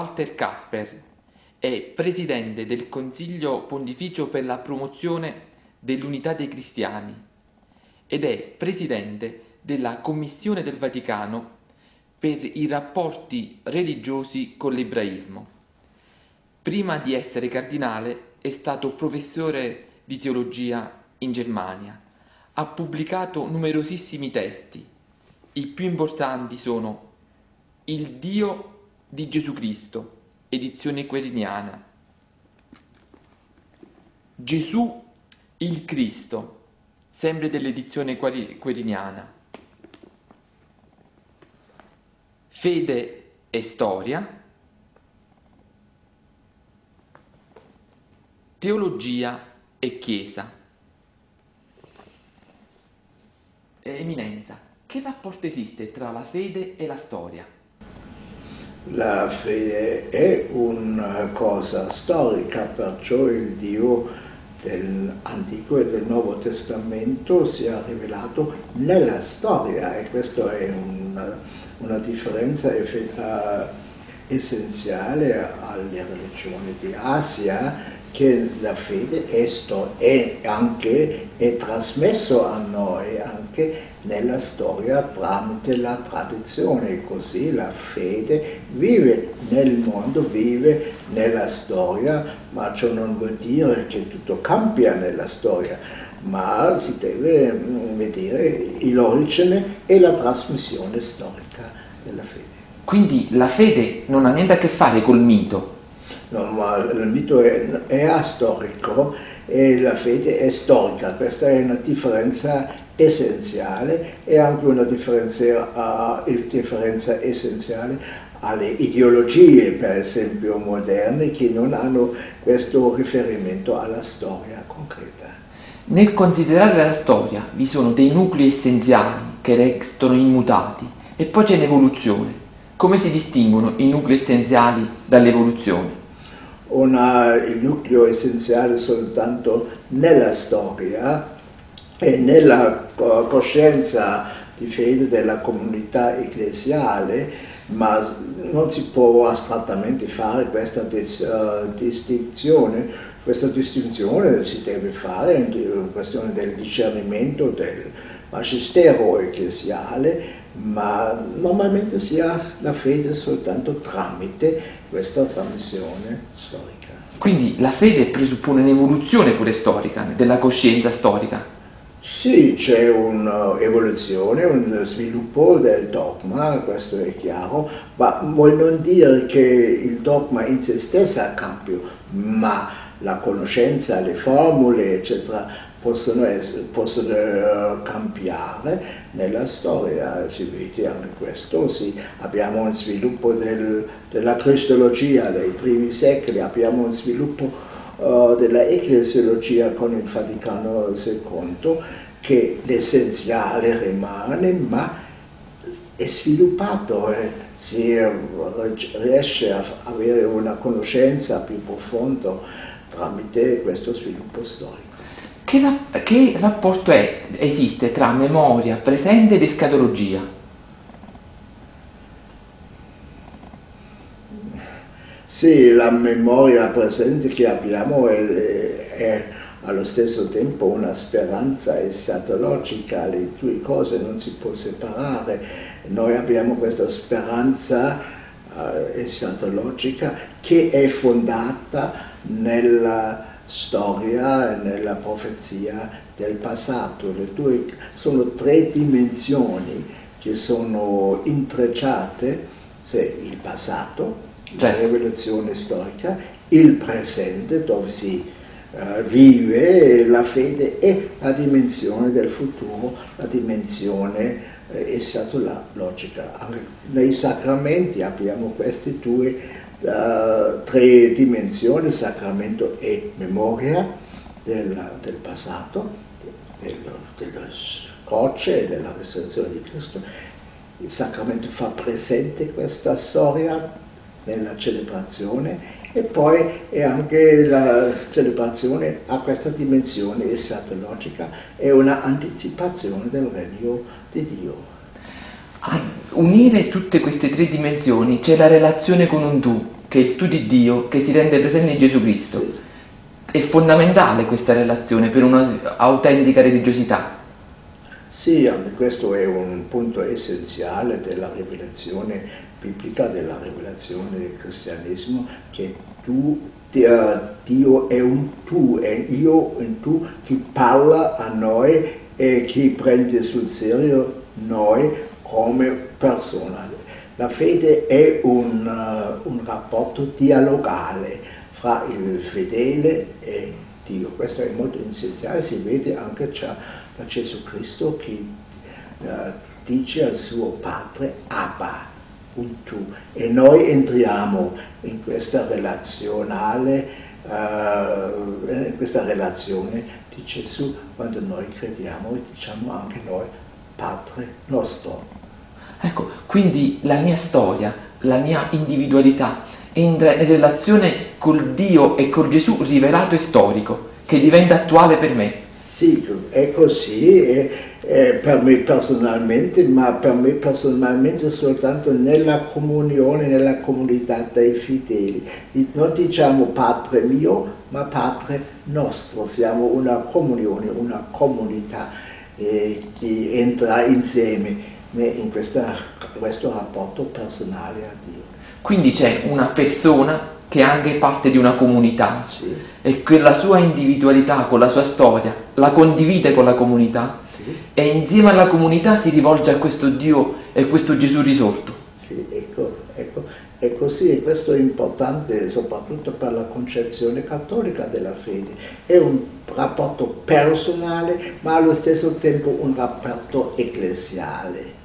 Walter Casper è presidente del Consiglio Pontificio per la promozione dell'unità dei cristiani ed è presidente della Commissione del Vaticano per i rapporti religiosi con l'ebraismo. Prima di essere cardinale è stato professore di teologia in Germania. Ha pubblicato numerosissimi testi. I più importanti sono Il Dio di Gesù Cristo, edizione queriniana. Gesù il Cristo, sempre dell'edizione queriniana. Fede e storia. Teologia e Chiesa. Eminenza, che rapporto esiste tra la fede e la storia? La fede è una cosa storica, perciò il Dio dell'Antico e del Nuovo Testamento si è rivelato nella storia e questa è una, una differenza uh, essenziale alle religioni di Asia che la fede è, è anche è trasmesso a noi anche nella storia tramite la tradizione, così la fede vive nel mondo, vive nella storia, ma ciò non vuol dire che tutto cambia nella storia, ma si deve mm, vedere l'origine e la trasmissione storica della fede. Quindi la fede non ha niente a che fare col mito, No, il mito è, è astorico e la fede è storica, questa è una differenza essenziale e anche una differenza, uh, differenza essenziale alle ideologie, per esempio, moderne che non hanno questo riferimento alla storia concreta. Nel considerare la storia vi sono dei nuclei essenziali che restano immutati e poi c'è l'evoluzione. Come si distinguono i nuclei essenziali dall'evoluzione? Una, il nucleo essenziale soltanto nella storia e nella coscienza di fede della comunità ecclesiale, ma non si può astrattamente fare questa dis, uh, distinzione. Questa distinzione si deve fare in questione del discernimento del magistero ecclesiale, ma normalmente si ha la fede soltanto tramite questa trasmissione storica. Quindi la fede presuppone un'evoluzione pure storica, della coscienza storica. Sì, c'è un'evoluzione, un sviluppo del dogma, questo è chiaro, ma vuol non dire che il dogma in se stessa cambia, ma la conoscenza, le formule, eccetera, possono, essere, possono uh, cambiare nella storia, si vede anche questo, sì. abbiamo un sviluppo del, della cristologia dei primi secoli, abbiamo un sviluppo uh, della ecclesiologia con il Vaticano II, che l'essenziale rimane, ma è sviluppato, eh, si riesce a avere una conoscenza più profonda tramite questo sviluppo storico. Che, ra- che rapporto è, esiste tra memoria, presente ed escatologia? Sì, la memoria presente che abbiamo è, è allo stesso tempo una speranza escatologica, le due cose non si può separare. Noi abbiamo questa speranza uh, escatologica che è fondata nella storia e nella profezia del passato. Le due sono tre dimensioni che sono intrecciate, se il passato, la certo. rivoluzione storica, il presente dove si uh, vive la fede e la dimensione del futuro, la dimensione eh, esatologica. Nei sacramenti abbiamo queste due uh, tre dimensioni, sacramento e memoria del, del passato, del, della croce e della risurrezione di Cristo. Il sacramento fa presente questa storia nella celebrazione e poi è anche la celebrazione ha questa dimensione esatologica, è una anticipazione del regno di Dio. Unire tutte queste tre dimensioni c'è la relazione con un tu, che è il tu di Dio, che si rende presente in Gesù Cristo. È fondamentale questa relazione per un'autentica religiosità. Sì, questo è un punto essenziale della rivelazione biblica, della rivelazione del cristianesimo, che tu, Dio è un tu, è io un tu che parla a noi e che prende sul serio noi come persona. La fede è un, uh, un rapporto dialogale fra il fedele e Dio. Questo è molto essenziale, si vede anche da Gesù Cristo che uh, dice al suo padre Abba, un tu. E noi entriamo in questa relazionale, uh, in questa relazione di Gesù quando noi crediamo e diciamo anche noi Padre nostro. Ecco, quindi la mia storia, la mia individualità entra in relazione col Dio e con Gesù rivelato e storico, che sì. diventa attuale per me. Sì, è così, è, è per me personalmente, ma per me personalmente soltanto nella comunione, nella comunità dei fedeli. Non diciamo Padre mio, ma Padre nostro, siamo una comunione, una comunità eh, che entra insieme in questa, questo rapporto personale a Dio. Quindi c'è una persona che è anche parte di una comunità sì. e che la sua individualità con la sua storia la condivide con la comunità sì. e insieme alla comunità si rivolge a questo Dio e questo Gesù risorto. Sì, ecco, ecco. E così e questo è importante soprattutto per la concezione cattolica della fede. È un rapporto personale ma allo stesso tempo un rapporto ecclesiale.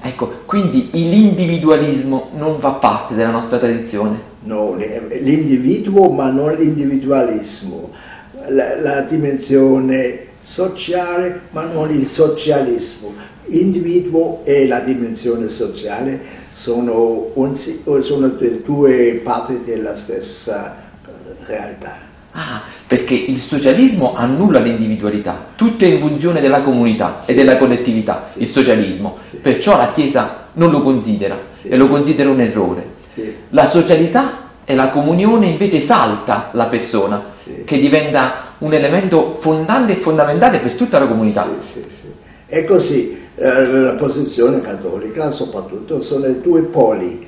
Ecco, quindi l'individualismo non fa parte della nostra tradizione. No, l'individuo ma non l'individualismo, la, la dimensione sociale ma non il socialismo. Individuo e la dimensione sociale sono, sono due parti della stessa realtà. Ah, perché il socialismo annulla l'individualità, tutto è in funzione della comunità sì. e della collettività, sì. il socialismo. Sì. Perciò la Chiesa non lo considera e lo considera un errore. La socialità e la comunione invece esalta la persona, che diventa un elemento fondante e fondamentale per tutta la comunità. È così, eh, la posizione cattolica soprattutto sono i due poli,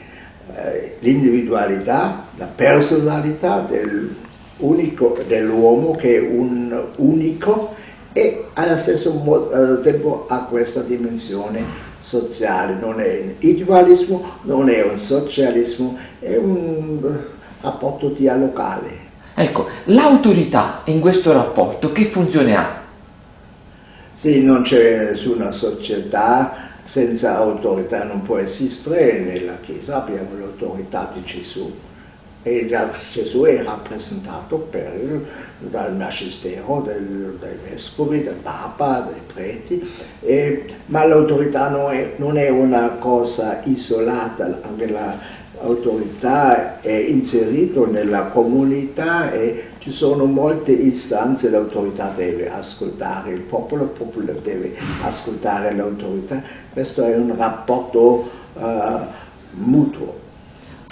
eh, l'individualità, la personalità del unico dell'uomo che è un unico e allo stesso tempo ha questa dimensione sociale, non è un individualismo, non è un socialismo, è un rapporto dialogale. Ecco, l'autorità in questo rapporto che funzione ha? Sì, non c'è nessuna società senza autorità, non può esistere nella Chiesa, abbiamo l'autorità di Gesù e Gesù è rappresentato per, dal magistero dei vescovi, del papa, dei preti, e, ma l'autorità non è, non è, una cosa isolata, anche l'autorità è inserita nella comunità e ci sono molte istanze, l'autorità deve ascoltare il popolo, il popolo deve ascoltare l'autorità, questo è un rapporto uh, mutuo.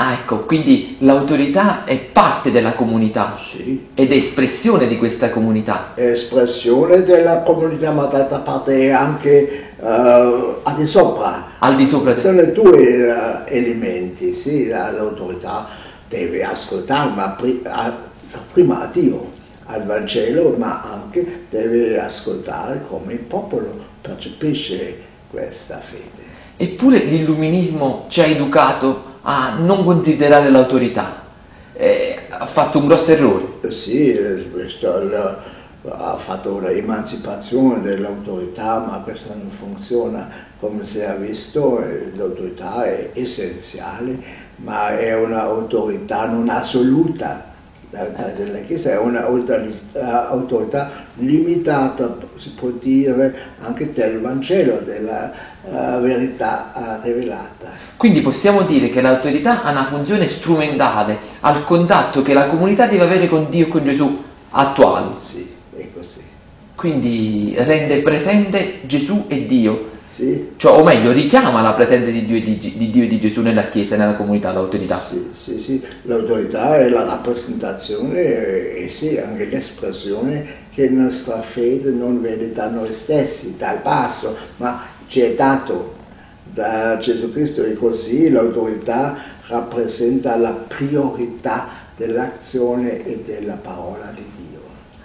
Ah, ecco, quindi l'autorità è parte della comunità sì. ed è espressione di questa comunità. È espressione della comunità, ma d'altra parte è anche uh, al di sopra. Al di sopra. Sono due uh, elementi, sì, l'autorità deve ascoltare, ma pri a, prima a Dio, al Vangelo, ma anche deve ascoltare come il popolo percepisce questa fede. Eppure l'illuminismo ci ha educato a non considerare l'autorità. Eh, ha fatto un grosso errore. Eh, sì, eh, questo, ha fatto un'emancipazione dell'autorità, ma questo non funziona come si è visto, eh, l'autorità è essenziale, ma è un'autorità non assoluta della Chiesa, è un'autorità limitata, si può dire, anche del Vangelo, della uh, verità uh, rivelata. Quindi possiamo dire che l'autorità ha una funzione strumentale al contatto che la comunità deve avere con Dio e con Gesù attuale. Sì, è così. Quindi rende presente Gesù e Dio Sì. Cioè, o meglio, richiama la presenza di Dio, e di, di Dio e di Gesù nella Chiesa e nella comunità, l'autorità. Sì, sì, sì, l'autorità è la rappresentazione e sì, anche l'espressione che nostra fede non vede da noi stessi, dal basso, ma ci è dato da Gesù Cristo e così l'autorità rappresenta la priorità dell'azione e della parola di Dio.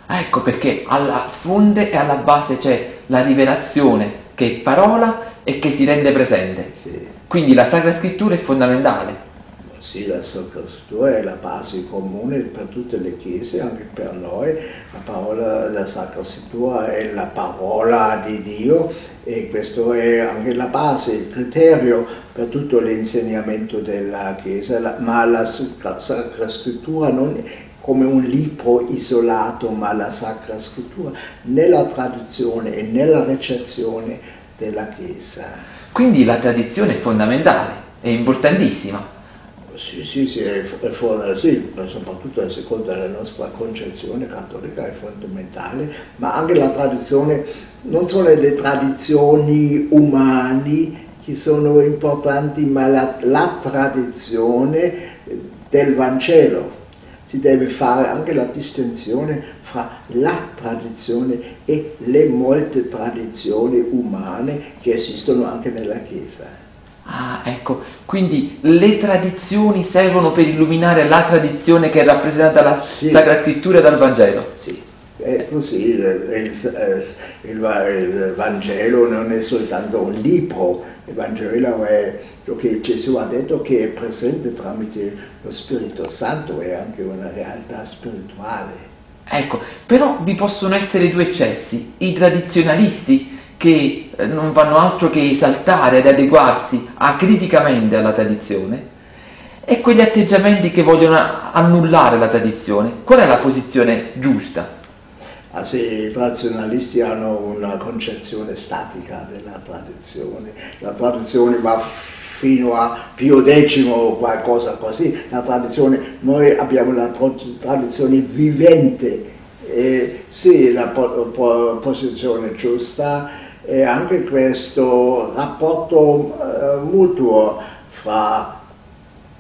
Ecco perché alla fonte e alla base c'è la rivelazione che è parola e che si rende presente. Sì. Quindi la Sacra Scrittura è fondamentale. Sì, la Sacra è la base comune per tutte le chiese, anche per noi. La, parola, la Sacra è la parola di Dio e questo è anche la base, il criterio per tutto l'insegnamento della Chiesa, ma la Sacra Scrittura non è come un libro isolato, ma la Sacra Scrittura nella tradizione e nella ricezione della Chiesa. Quindi la tradizione è fondamentale, è importantissima. Sì, sì, sì, è, è, sì, soprattutto a seconda della nostra concezione cattolica è fondamentale, ma anche la tradizione, non solo le tradizioni umane che sono importanti, ma la, la tradizione del Vangelo. Si deve fare anche la distinzione fra la tradizione e le molte tradizioni umane che esistono anche nella Chiesa. Ah, ecco, quindi le tradizioni servono per illuminare la tradizione che è rappresentata dalla Sì. Sacra Scrittura e dal Vangelo. Sì, è così, il, il- il- Vangelo non è soltanto un libro, il Vangelo è ciò che Gesù ha detto che è presente tramite lo Spirito Santo, è anche una realtà spirituale. Ecco, però vi possono essere due eccessi, i tradizionalisti che non fanno altro che esaltare ed adeguarsi acriticamente alla tradizione e quegli atteggiamenti che vogliono annullare la tradizione. Qual è la posizione giusta? Ah, sì, I tradizionalisti hanno una concezione statica della tradizione, la tradizione va fino a Pio X o qualcosa così, noi abbiamo la tra- tradizione vivente, e sì, la po- po- posizione giusta e anche questo rapporto eh, mutuo fra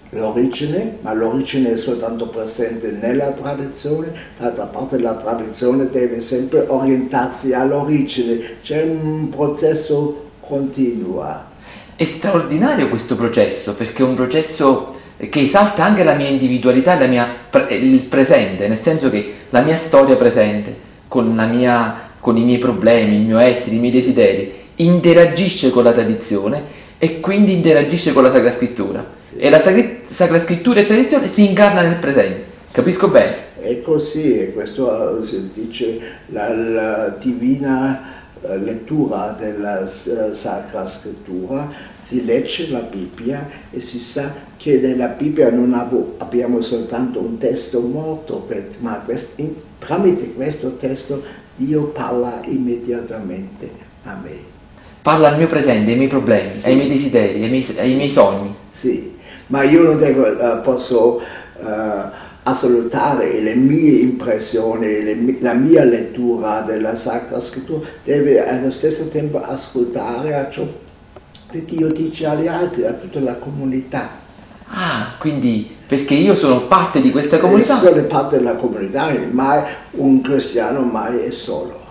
l'origine, ma l'origine è soltanto presente nella tradizione, d'altra parte la tradizione deve sempre orientarsi all'origine, c'è un processo continuo. È straordinario questo processo perché è un processo che esalta anche la mia individualità la mia il presente, nel senso che la mia storia presente, con, la mia, con i miei problemi, il mio essere, i miei desideri, interagisce con la tradizione e quindi interagisce con la Sacra Scrittura. E la Sacra, Sacra Scrittura e tradizione si incarna nel presente. Capisco bene? È così, e questo eh, si dice la, la divina eh, lettura della eh, Sacra Scrittura, si legge la Bibbia e si sa che nella Bibbia non abbiamo soltanto un testo morto, ma quest- in- tramite questo testo Dio parla immediatamente a me. Parla al mio presente, ai miei problemi, Sì. ai miei desideri, ai miei, ai miei sogni. Sì, ma io non devo, eh, posso eh, assolutare le mie impressioni, le la mia lettura della Sacra Scrittura, deve allo stesso tempo ascoltare a ciò che Dio dice agli altri, a tutta la comunità. Ah, quindi perché io sono parte di questa comunità. sono parte della comunità, mai un cristiano mai è solo.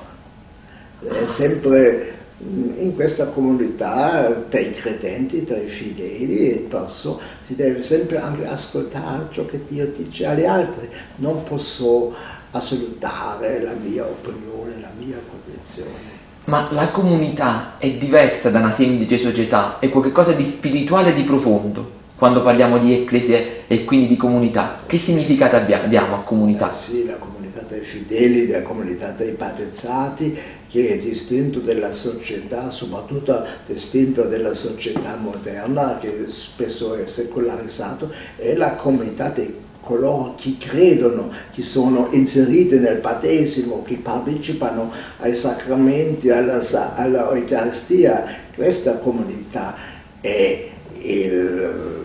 È sempre mm, in questa comunità tra i credenti, tra i fedeli e perso, si deve sempre anche ascoltare ciò che Dio dice agli altri. Non posso assolutare la mia opinione, la mia convinzione. Ma la comunità è diversa da una semplice società, è qualcosa di spirituale e di profondo. Quando parliamo di ecclesia e quindi di comunità, che significato abbia- diamo a comunità? Eh sì, la comunità dei fedeli, la comunità dei battezzati, che è distinto dalla società, soprattutto distinto dalla società moderna, che spesso è secolarizzato, è la comunità di coloro che credono, che sono inseriti nel battesimo, che partecipano ai sacramenti, alla, alla Eucaristia. Questa comunità è il-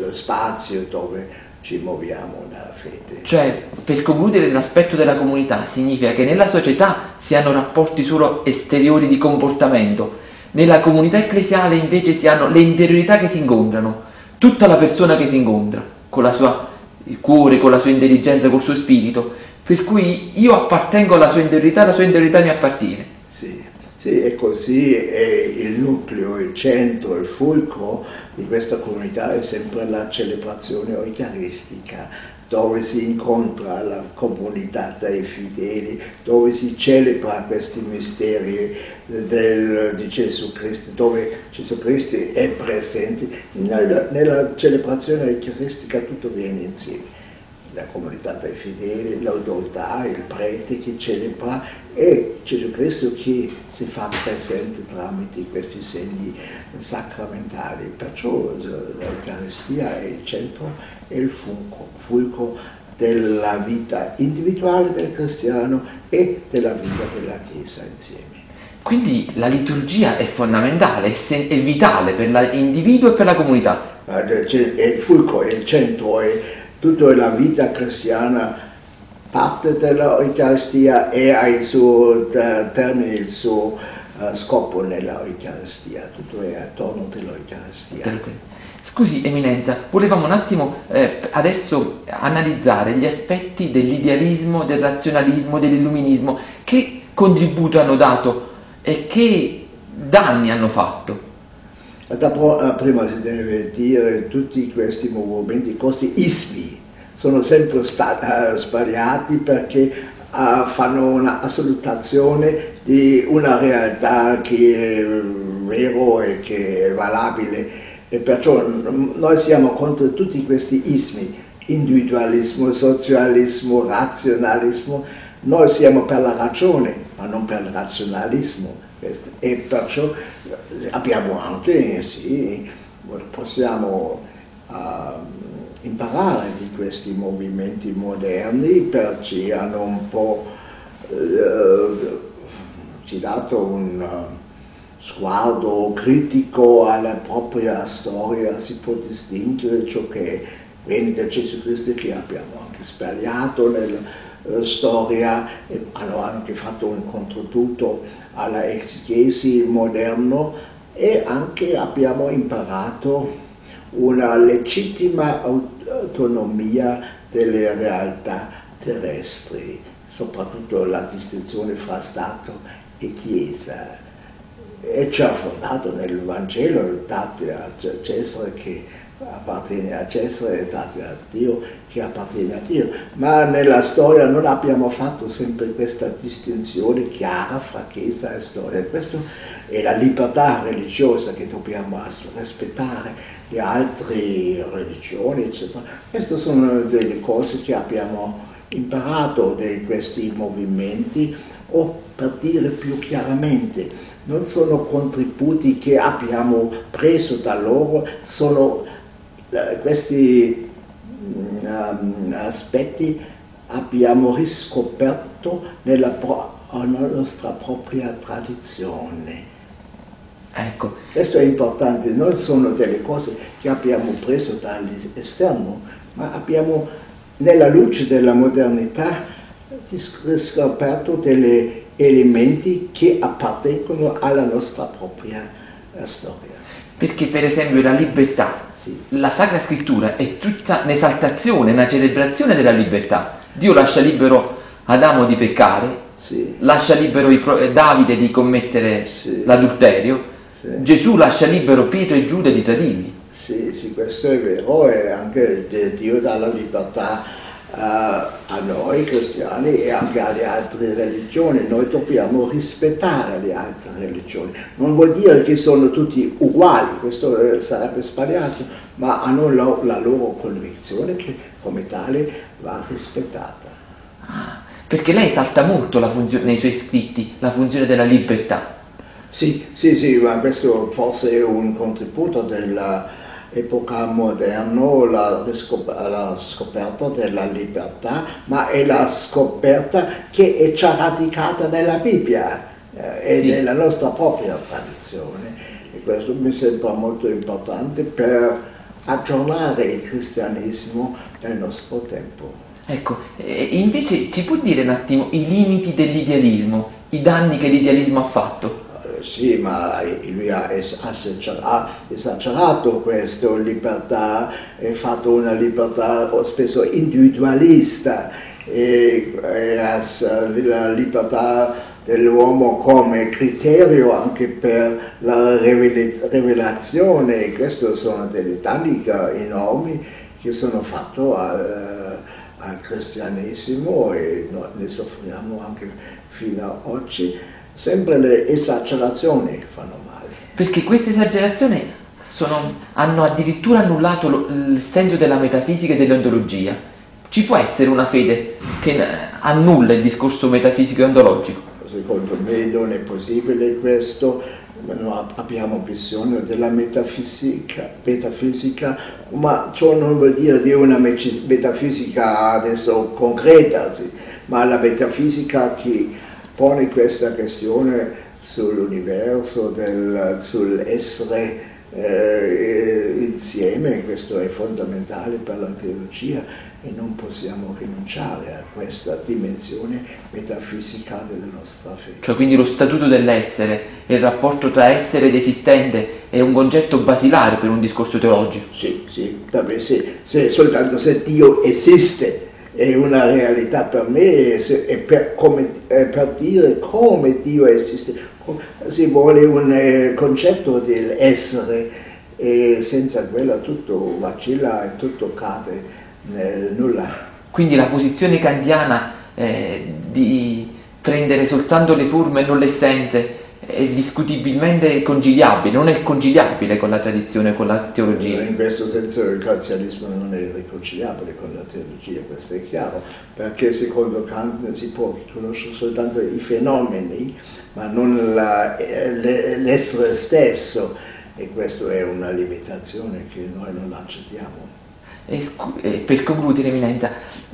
lo spazio dove ci muoviamo nella fede. Cioè, per concludere l'aspetto della comunità, significa che nella società si hanno rapporti solo esteriori di comportamento, Nella comunità ecclesiale invece si hanno le interiorità che si incontrano, tutta la persona che si incontra, con la sua il cuore, con la sua intelligenza, col suo spirito, per cui io appartengo alla sua interiorità, la sua interiorità mi appartiene. Sì, sì, e così è il nucleo, il centro, il fulcro di questa comunità è sempre la celebrazione eucaristica, dove si incontra la comunità dei fedeli, dove si celebra questi misteri del, di Gesù Cristo, dove Gesù Cristo è presente. Nella, nella celebrazione eucaristica tutto viene insieme la comunità dei fedeli, l'autorità, il prete che celebra e Gesù Cristo che si fa presente tramite questi segni sacramentali. Perciò l'Eucaristia è il centro e il fulcro, fulcro della vita individuale del cristiano e della vita della Chiesa insieme. Quindi la liturgia è fondamentale, è vitale per l'individuo e per la comunità. È il fulcro, è il centro, è tutta la vita cristiana parte dell'Eucaristia e ha il suo termine, il suo uh, scopo nell'Eucaristia, tutto è attorno all'Eucaristia. Scusi Eminenza, volevamo un attimo eh, adesso analizzare gli aspetti dell'idealismo, del razionalismo, dell'illuminismo, che contributo hanno dato e che danni hanno fatto. Eh, prima si deve dire tutti questi movimenti, questi ismi, sono sempre eh, sbagliati perché uh, fanno una assolutazione di una realtà che è vero e che è valabile. E perciò noi siamo contro tutti questi ismi, individualismo, socialismo, razionalismo, noi siamo per la ragione ma non per il razionalismo. E perciò abbiamo anche, sì, possiamo uh, imparare di questi movimenti moderni perché hanno un po' uh, ci dato un uh, sguardo critico alla propria storia, si può distinguere ciò che viene da Gesù Cristo che abbiamo anche sbagliato nella uh, storia, hanno anche fatto un contributo alla exegesi moderno e anche abbiamo imparato una legittima autonomia delle realtà terrestri, soprattutto la distinzione fra Stato e Chiesa. Ci ha fondato nel Vangelo, date a Cesare che appartiene a Cesare e date a Dio che appartiene a Dio, ma nella storia non abbiamo fatto sempre questa distinzione chiara fra Chiesa e storia. Questa è la libertà religiosa che dobbiamo rispettare, le altre religioni, eccetera. Queste sono delle cose che abbiamo imparato da questi movimenti o per dire più chiaramente, non sono contributi che abbiamo preso da loro, sono questi um, aspetti abbiamo riscoperto nella, pro, nella nostra propria tradizione. Ecco. Questo è importante, non sono delle cose che abbiamo preso dall'esterno, ma abbiamo nella luce della modernità riscoperto degli elementi che appartengono alla nostra propria storia. Perché per esempio la libertà sì. La Sacra Scrittura è tutta un'esaltazione, una celebrazione della libertà. Dio lascia libero Adamo di peccare, sì. lascia libero eh, Davide di commettere sì. l'adulterio, Gesù lascia libero Pietro e Giuda di tradirli. Sì, sì, questo è vero e anche Dio dà la libertà a noi cristiani e anche alle altre religioni. Noi dobbiamo rispettare le altre religioni. Non vuol dire che sono tutti uguali, questo eh, sarebbe sbagliato, ma hanno la loro convinzione che come tale va rispettata. Ah, perché lei salta molto nei suoi scritti la funzione della libertà. Sì, sì, sì, ma questo forse è un contributo della epoca moderna, la, la, scoperta della libertà, ma è la scoperta che è già radicata nella Bibbia eh, e sì. nella nostra propria tradizione. E questo mi sembra molto importante per aggiornare il cristianesimo nel nostro tempo. Ecco, invece ci può dire un attimo i limiti dell'idealismo, i danni che l'idealismo ha fatto? Sì, ma lui ha esagerato questo, libertà, ha fatto una libertà spesso individualista, e, e la libertà dell'uomo come criterio anche per la rivelazione, questi sono dei danni enormi che sono fatti al, al cristianesimo e ne soffriamo anche fino ad oggi sempre le esagerazioni fanno male. Perché queste esagerazioni sono, hanno addirittura annullato lo, il senso della metafisica e dell'ontologia. Ci può essere una fede che annulla il discorso metafisico e ontologico? Secondo me non è possibile questo, no, abbiamo bisogno della metafisica, metafisica, ma ciò non vuol dire di una metafisica adesso concreta, sì, ma la metafisica che pone questa questione sull'universo, sull'essere eh, insieme, questo è fondamentale per la teologia e non possiamo rinunciare a questa dimensione metafisica della nostra fede. Cioè quindi lo statuto dell'essere e il rapporto tra essere ed esistente è un concetto basilare per un discorso teologico? Sì, sì, sì, se, soltanto se Dio esiste è una realtà per me, è per, come, per dire come Dio esiste, si vuole un eh, concetto dell'essere e senza quello tutto vacilla e tutto cade nel nulla. Quindi la posizione kantiana eh, di prendere soltanto le forme e non le essenze è discutibilmente conciliabile, non è conciliabile con la tradizione, con la teologia. In questo senso il kantianismo non è riconciliabile con la teologia, questo è chiaro, perché secondo Kant si può riconoscere soltanto i fenomeni, ma non la, l'essere stesso, e questa è una limitazione che noi non accettiamo. E, per concludere, Eminenza,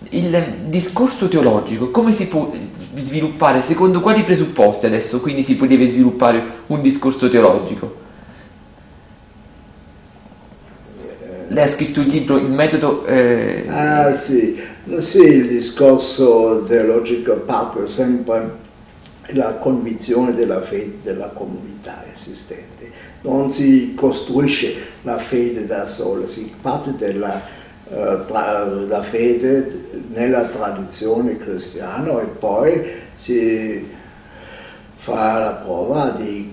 il discorso teologico come si può sviluppare, secondo quali presupposti adesso quindi si poteva sviluppare un discorso teologico? Lei ha scritto il libro Il metodo... Eh... Ah sì. sì, il discorso teologico parte sempre dalla convinzione della fede della comunità esistente. Non si costruisce la fede da sola, si parte dalla eh, la fede nella tradizione cristiana e poi si fa la prova di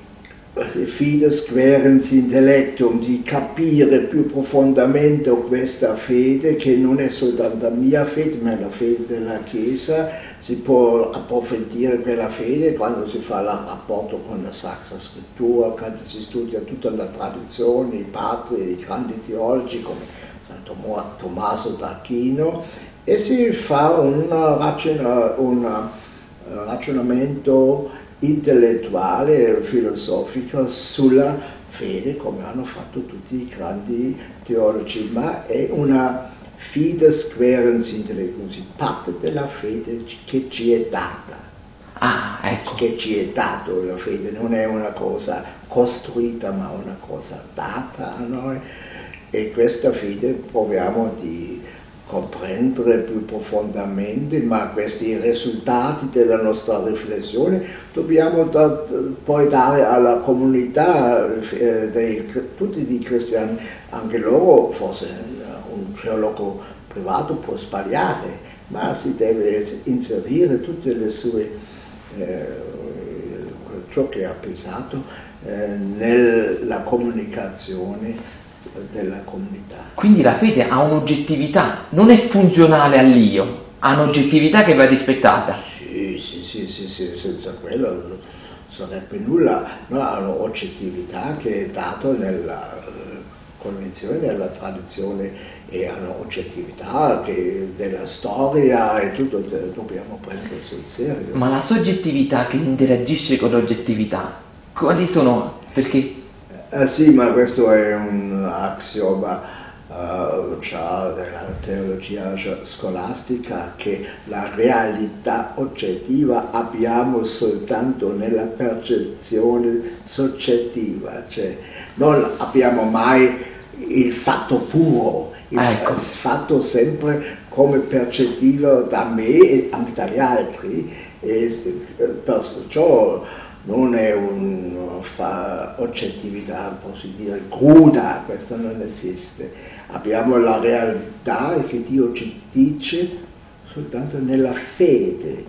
fides querens intellectum, di capire più profondamente questa fede che non è soltanto la mia fede, ma la fede della Chiesa, si può approfondire quella fede quando si fa il rapporto con la Sacra Scrittura, quando si studia tutta la tradizione, i padri, i grandi teologi come Tommaso d'Achino e si fa un, ragiona, un eh, ragionamento intellettuale, e filosofico sulla fede come hanno fatto tutti i grandi teologi, ma è una fides querens intellectum, si parte della fede che ci è data. Ah, ecco. Che ci è dato la fede, non è una cosa costruita ma una cosa data a noi e questa fede proviamo di comprendere più profondamente, ma questi risultati della nostra riflessione dobbiamo da, poi dare alla comunità, eh, dei, tutti i cristiani, anche loro, forse un teologo privato può sbagliare, ma si deve inserire tutte le sue, eh, ciò che ha pensato eh, nella comunicazione della comunità. Quindi la fede ha un'oggettività, non è funzionale all'io, ha un'oggettività che va rispettata. Sì, sì, sì, sì, sì senza quello sarebbe nulla, no, ha un'oggettività che è data nella eh, convenzione, nella tradizione e ha un'oggettività che della storia e tutto dobbiamo prendere sul serio. Ma la soggettività che interagisce con l'oggettività, quali sono? Perché eh, sì, ma questo è un axioma uh, della teologia scolastica che la realtà oggettiva abbiamo soltanto nella percezione soggettiva, cioè non abbiamo mai il fatto puro, il ecco. fatto sempre come percettivo da me e anche dagli altri e eh, perciò non è un'oggettività, dire, cruda, questo non esiste. Abbiamo la realtà che Dio ci dice soltanto nella fede,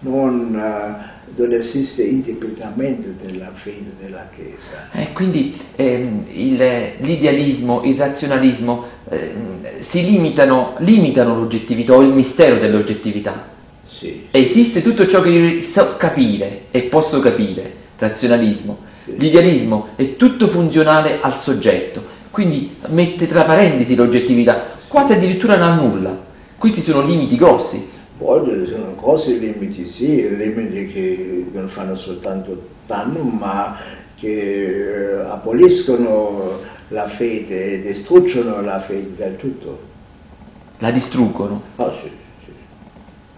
non, uh, non esiste indipendente della fede della Chiesa. E eh, quindi ehm, il, l'idealismo, il razionalismo eh, si limitano, limitano l'oggettività o il mistero dell'oggettività. Sì. Esiste tutto ciò che io so capire e posso capire, razionalismo. Sì. L'idealismo è tutto funzionale al soggetto, quindi mette tra parentesi l'oggettività, quasi addirittura non nulla. Questi sono limiti grossi. Poi sono grossi limiti, sì, limiti che non fanno soltanto danno, ma che eh, aboliscono la fede e distruggono la fede del tutto. La distruggono? Ah sì, sì.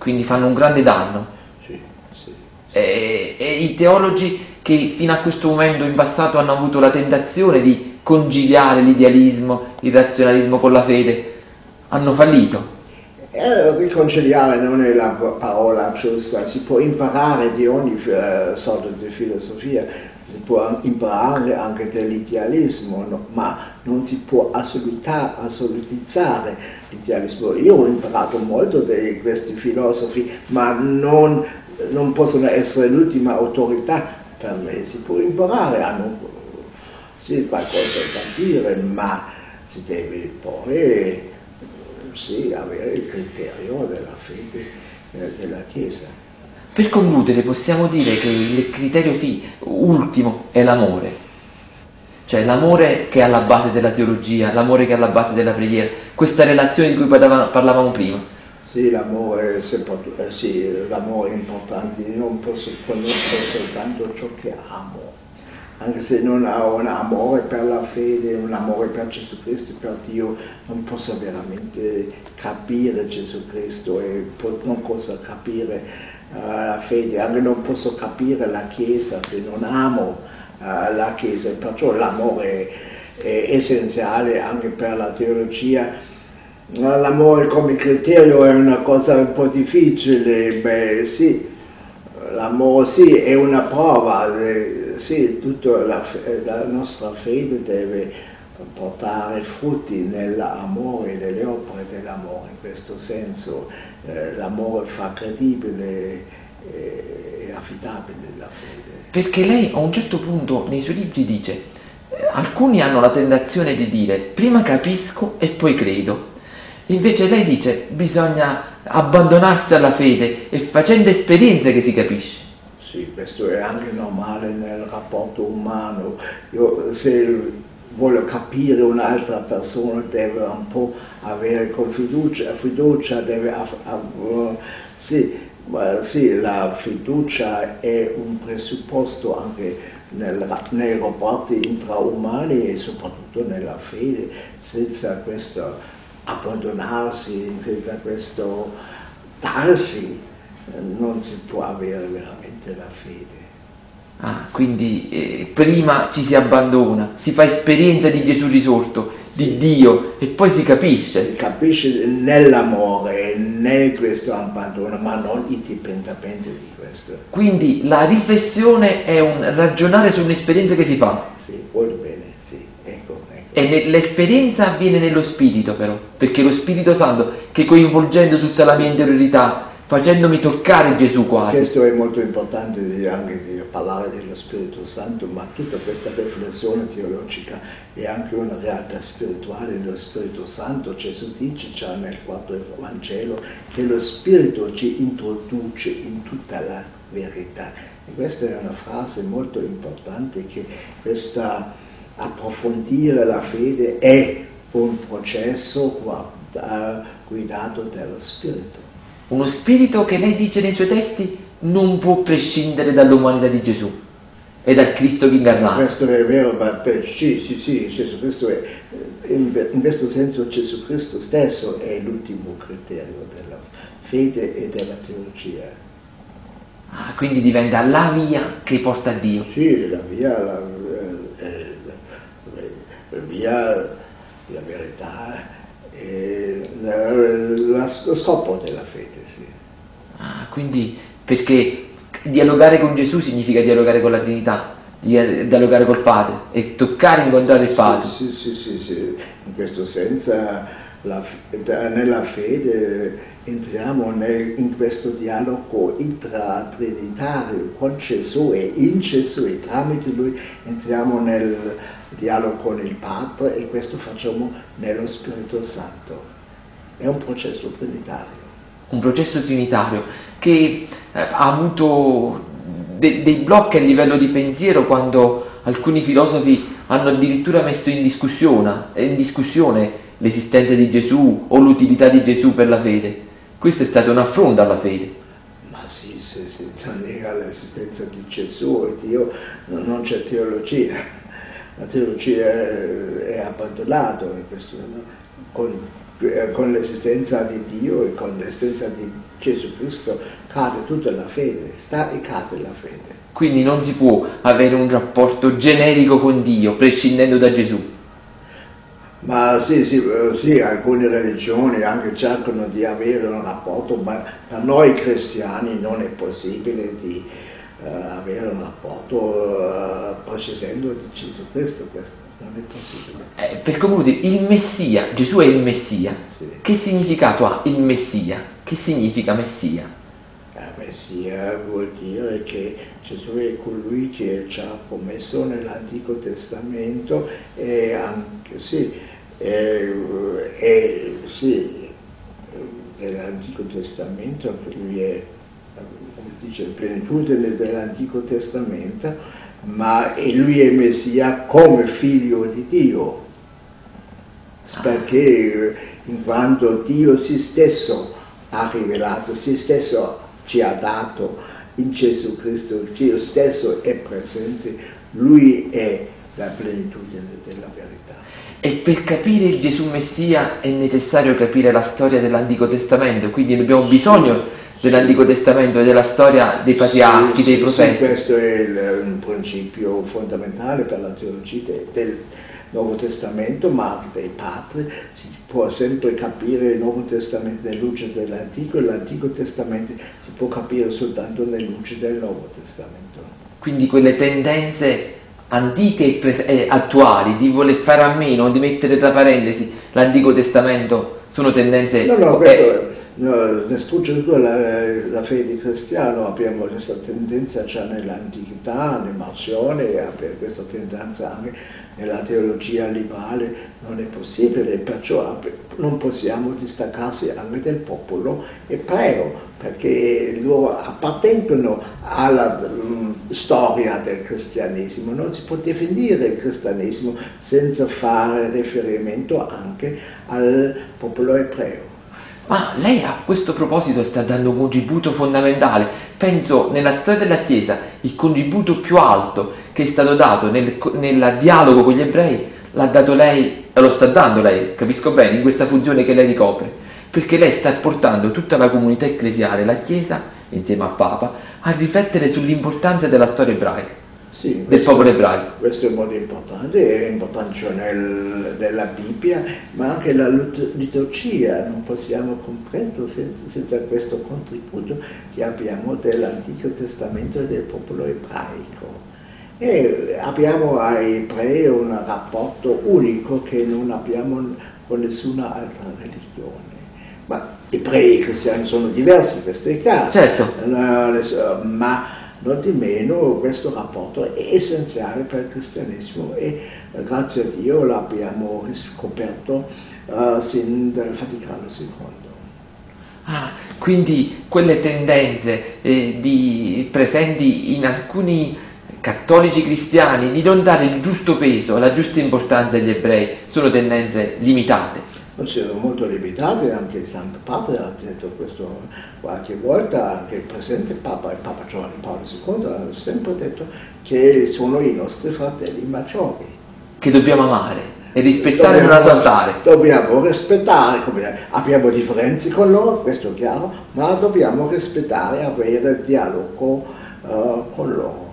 Quindi fanno un grande danno? Sì, sì. E, e i teologi che fino a questo momento in passato hanno avuto la tentazione di conciliare l'idealismo, il razionalismo con la fede, hanno fallito? Eh, riconciliare non è la parola giusta, si può imparare di ogni uh, sorta di filosofia, si può imparare anche dell'idealismo, no? ma non si può assolutizzare l'idealismo. Io ho imparato molto di questi filosofi, ma non, non possono essere l'ultima autorità per me, si può imparare, hanno sì, qualcosa da dire, ma si deve poi sì, avere il criterio della fede eh, della Chiesa. Per concludere possiamo dire che il criterio ultimo è l'amore, cioè l'amore che è alla base della teologia, l'amore che è alla base della preghiera, questa relazione di cui parlavamo prima. Sì, l'amore, eh, sì, l'amore è importante, io non posso conoscere soltanto ciò che amo, anche se non ho un amore per la fede, un amore per Gesù Cristo, per Dio, non posso veramente capire Gesù Cristo e non posso capire uh, la fede, anche non posso capire la Chiesa se non amo uh, la Chiesa, perciò l'amore è essenziale anche per la teologia. L'amore come criterio è una cosa un po' difficile, beh sì, l'amore sì è una prova, sì, tutta la, la, nostra fede deve portare frutti nell'amore, nelle opere dell'amore, in questo senso eh, l'amore fa credibile e affidabile la fede. Perché lei a un certo punto nei suoi libri dice, eh, alcuni hanno la tentazione di dire prima capisco e poi credo, invece lei dice bisogna abbandonarsi alla fede e facendo esperienze che si capisce. Sì, questo è anche normale nel rapporto umano. Io, se voglio capire un'altra persona deve un po' avere con fiducia, fiducia deve, uh, sì, sì, la fiducia è un presupposto anche nel, nei rapporti intraumani e soprattutto nella fede, senza questo abbandonarsi, senza questo darsi non si può avere veramente la fede. Ah, quindi eh, prima ci si abbandona, si fa esperienza di Gesù risorto. Di Dio e poi si capisce. Si capisce nell'amore, nel questo abbandono, ma non indipendentemente di questo. Quindi la riflessione è un ragionare su un'esperienza che si fa. Sì, molto bene, sì, ecco. ecco. E l'esperienza avviene nello spirito però, perché lo Spirito Santo che coinvolgendo tutta la mia interiorità facendomi toccare Gesù quasi. Questo è molto importante anche di parlare dello Spirito Santo, ma tutta questa riflessione teologica è anche una realtà spirituale dello Spirito Santo. Gesù dice già nel quarto Vangelo che lo Spirito ci introduce in tutta la verità. E questa è una frase molto importante che questa approfondire la fede è un processo guidato dallo Spirito. Uno spirito che lei dice nei suoi testi non può prescindere dall'umanità di Gesù e dal Cristo che incarnato. Questo è vero, ma sì, sì, sì, Gesù Cristo è, in, in, questo senso Gesù Cristo stesso è l'ultimo criterio della fede e della teologia. Ah, quindi diventa la via che porta a Dio. Sì, la via, la, eh, la, la via, la verità la, lo scopo della fede, sì. Ah, quindi perché dialogare con Gesù significa dialogare con la Trinità, dialogare col Padre e toccare e incontrare il Padre. Sì, sì, sì, sì, in questo senso la, nella fede entriamo nel, in questo dialogo intratrinitario con Gesù e in Gesù e tramite Lui entriamo nel dialogo con il Padre e questo facciamo nello Spirito Santo. È un processo trinitario. Un processo trinitario che eh, ha avuto de, dei blocchi a livello di pensiero quando alcuni filosofi hanno addirittura messo in discussione, in discussione l'esistenza di Gesù o l'utilità di Gesù per la fede. Questo è stato un affronto alla fede. Ma sì, se si nega l'esistenza di Gesù e Dio non c'è teologia. La teologia è abbandonata con, con l'esistenza di Dio e con l'esistenza di Gesù Cristo cade tutta la fede, sta e cade la fede. Quindi non si può avere un rapporto generico con Dio prescindendo da Gesù. Ma sì, sì, eh, sì, alcune religioni anche cercano di avere un rapporto, ma per noi cristiani non è possibile di uh, avere un rapporto uh, prescindendo di Gesù Cristo, questo non è possibile. Eh, per concludere, il Messia, Gesù è il Messia. Sì. Che significato ha il Messia? Che significa Messia? Messia vuol dire che Gesù è colui che ci ha promesso nell'Antico Testamento e anche sì, e, e, sì nell'Antico Testamento lui è dice plenitude dell'Antico Testamento ma lui è Messia come figlio di Dio perché in quanto Dio si stesso ha rivelato, se stesso ci ha dato in Gesù Cristo, Dio stesso è presente, Lui è la plenitudine della verità. E per capire il Gesù Messia è necessario capire la storia dell'Antico Testamento, quindi abbiamo bisogno sì, dell'Antico. Testamento e della storia dei patriarchi, sì, dei profeti. Sì, questo è il, un principio fondamentale per la teologia del, Nuovo Testamento, ma anche dei padri, si può sempre capire il Nuovo Testamento nella luce dell'Antico e l'Antico Testamento si può capire soltanto nella luce del Nuovo Testamento. Quindi quelle tendenze antiche e attuali di voler fare a meno, di mettere tra parentesi l'Antico Testamento, sono tendenze... No, no, questo è No, distrugge tutta la, la, fede cristiana, abbiamo questa tendenza già nell'antichità, nell'emarsione, abbiamo questa tendenza anche nella teologia liberale, non è possibile, perciò non possiamo distaccarsi anche del popolo ebreo, perché loro appartengono alla storia del cristianesimo, non si può definire il cristianesimo senza fare riferimento anche al popolo ebreo. Ma lei a questo proposito sta dando un contributo fondamentale. Penso nella storia della Chiesa il contributo più alto che è stato dato nel, nel dialogo con gli ebrei l'ha dato lei e lo sta dando lei, capisco bene, in questa funzione che lei ricopre. Perché lei sta portando tutta la comunità ecclesiale, la Chiesa, insieme al Papa, a riflettere sull'importanza della storia ebraica sì, del popolo ebraico. Questo è molto importante, è importante nel, nella Bibbia, ma anche la liturgia, non possiamo comprendere senza, senza questo contributo che abbiamo dell'Antico Testamento e del popolo ebraico. E abbiamo ai ebrei un rapporto unico che non abbiamo con nessuna altra religione. Ma ebrei e cristiani sono diversi, questo è chiaro. Certo. Ma non di meno questo rapporto è essenziale per il cristianesimo e eh, grazie a Dio l'abbiamo riscoperto uh, sin dal Vaticano II. Ah, quindi quelle tendenze eh, di, presenti in alcuni cattolici cristiani di non dare il giusto peso, la giusta importanza agli ebrei, sono tendenze limitate sono molto limitati, anche il Santo Padre ha detto questo qualche volta, anche il presente Papa, il Papa Giovanni Paolo II, ha sempre detto che sono i nostri fratelli maggiori. Che dobbiamo amare e rispettare e non esaltare. Dobbiamo rispettare, abbiamo differenze con loro, questo è chiaro, ma dobbiamo rispettare e avere dialogo uh, con loro.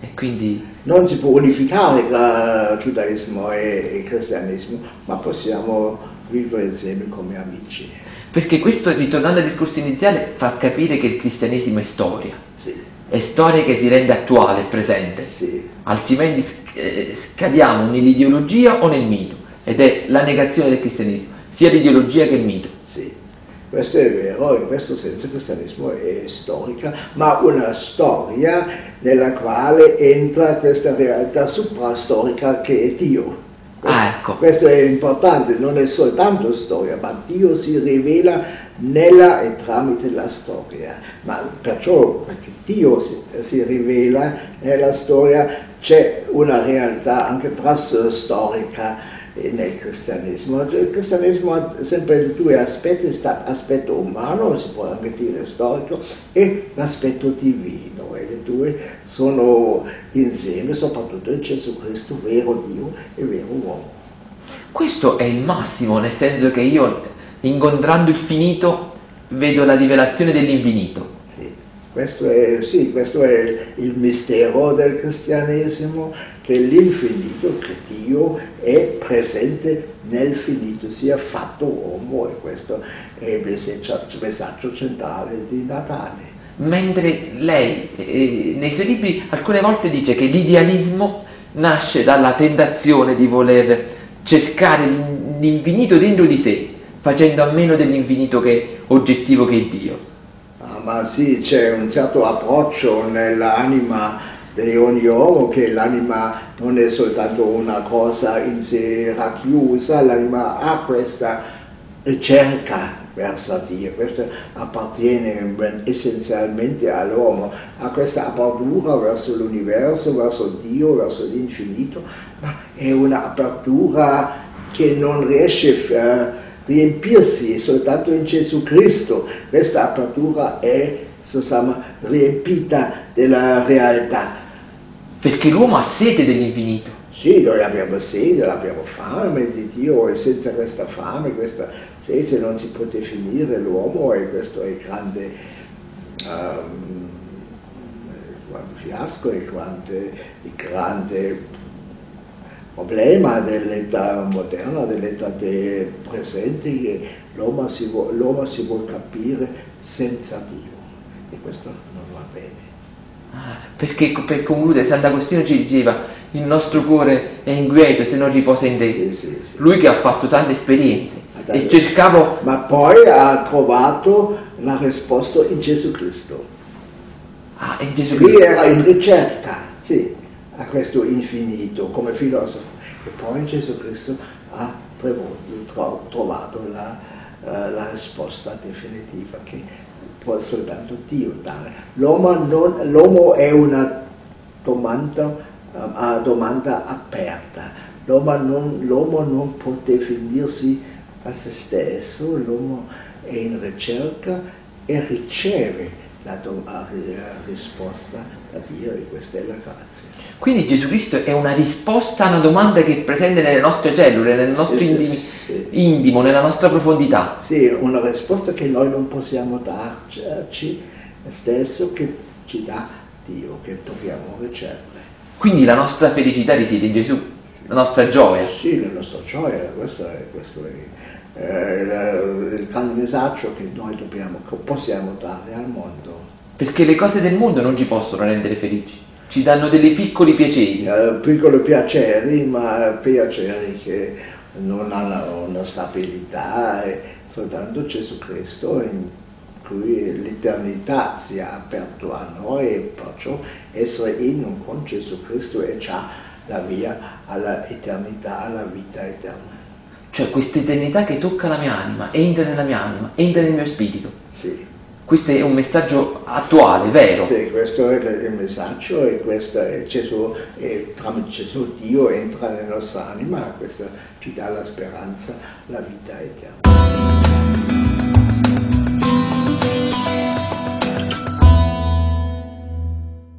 E quindi non si può unificare il giudaismo e il cristianesimo, ma possiamo vivere insieme come amici. Perché questo, ritornando al discorso iniziale, fa capire che il cristianesimo è storia. Sì. È storia che si rende attuale presente. Sì. Altrimenti eh, scadiamo nell'ideologia o nel mito. Ed è la negazione del cristianesimo, sia l'ideologia che il mito. Questo è vero, in questo senso il cristianesimo è storica, ma una storia nella quale entra questa realtà suprastorica che è Dio. Ah, ecco. Questo è importante, non è soltanto storia, ma Dio si rivela nella e tramite la storia. Ma perciò, perché Dio si, si rivela nella storia, c'è una realtà anche trastorica nel cristianesimo. Il cristianesimo ha sempre due aspetti, l'aspetto umano, si può anche dire storico, e l'aspetto divino, e le due sono insieme, soprattutto in Gesù Cristo, vero Dio e vero uomo. Questo è il massimo, nel senso che io, incontrando il finito, vedo la rivelazione dell'infinito. Sì, questo è, sì, questo è il mistero del cristianesimo, che l'infinito, che Dio è presente nel finito, sia fatto uomo, e questo è il messaggio centrale di Natale. Mentre lei eh, nei suoi libri alcune volte dice che l'idealismo nasce dalla tentazione di voler cercare l'infinito dentro di sé, facendo a meno dell'infinito che oggettivo che è Dio. Ah, ma sì, c'è un certo approccio nell'anima di ogni uomo che l'anima non è soltanto una cosa in sé racchiusa, l'anima ha questa ricerca verso Dio, questo appartiene essenzialmente all'uomo, ha questa apertura verso l'universo, verso Dio, verso l'infinito, ma è un'apertura che non riesce a riempirsi soltanto in Gesù Cristo, questa apertura è insomma, riempita della realtà perché l'uomo ha sete dell'infinito. Sì, noi abbiamo sede, abbiamo fame di Dio e senza questa fame, questa sete non si può definire l'uomo e questo è il grande, um, fiasco, il grande, il grande problema dell'età moderna, dell'età dei presenti, che l'uomo si, si vuole capire senza Dio e questo non va bene. Perché per concludere Sant'Agostino ci diceva il nostro cuore è inquieto se non riposa in te. Sì, sì, sì. Lui che ha fatto tante esperienze e cercavo... Ma poi ha trovato la risposta in Gesù Cristo. Ah, in Gesù Cristo. Lui era in ricerca, sì, a questo infinito come filosofo. E poi in Gesù Cristo ha trovato la, uh, la risposta definitiva che può soltanto Dio dare. L'uomo, è una domanda, una domanda aperta, l'uomo non, l'uomo non può definirsi a se stesso, l'uomo è in ricerca e riceve la, la risposta da Dio e questa è la grazia. Quindi Gesù Cristo è una risposta a una domanda che è presente nelle nostre cellule, nel nostro sì, indimi, sì, intimo, nella nostra profondità. Sì, una risposta che noi non possiamo darci stesso, che ci dà Dio, che dobbiamo ricevere. Quindi la nostra felicità risiede in Gesù, la nostra gioia. Sì, la nostra gioia, questo è, questo è eh, il grande messaggio che noi dobbiamo, che possiamo dare al mondo. Perché le cose del mondo non ci possono rendere felici, ci danno dei piccoli piaceri. Eh, piccoli piaceri, ma piaceri che non hanno una stabilità, è soltanto Gesù Cristo in cui l'eternità si è aperta a noi e perciò essere in con Gesù Cristo è già la via all'eternità, alla vita eterna. Cioè questa eternità che tocca la mia anima, entra nella mia anima, entra nel mio spirito. Sì. Questo è un messaggio attuale, vero? Sì, questo è il messaggio e questo è Gesù, e tramite Gesù Dio entra nella nostra anima, questo ci dà la speranza, la vita eterna.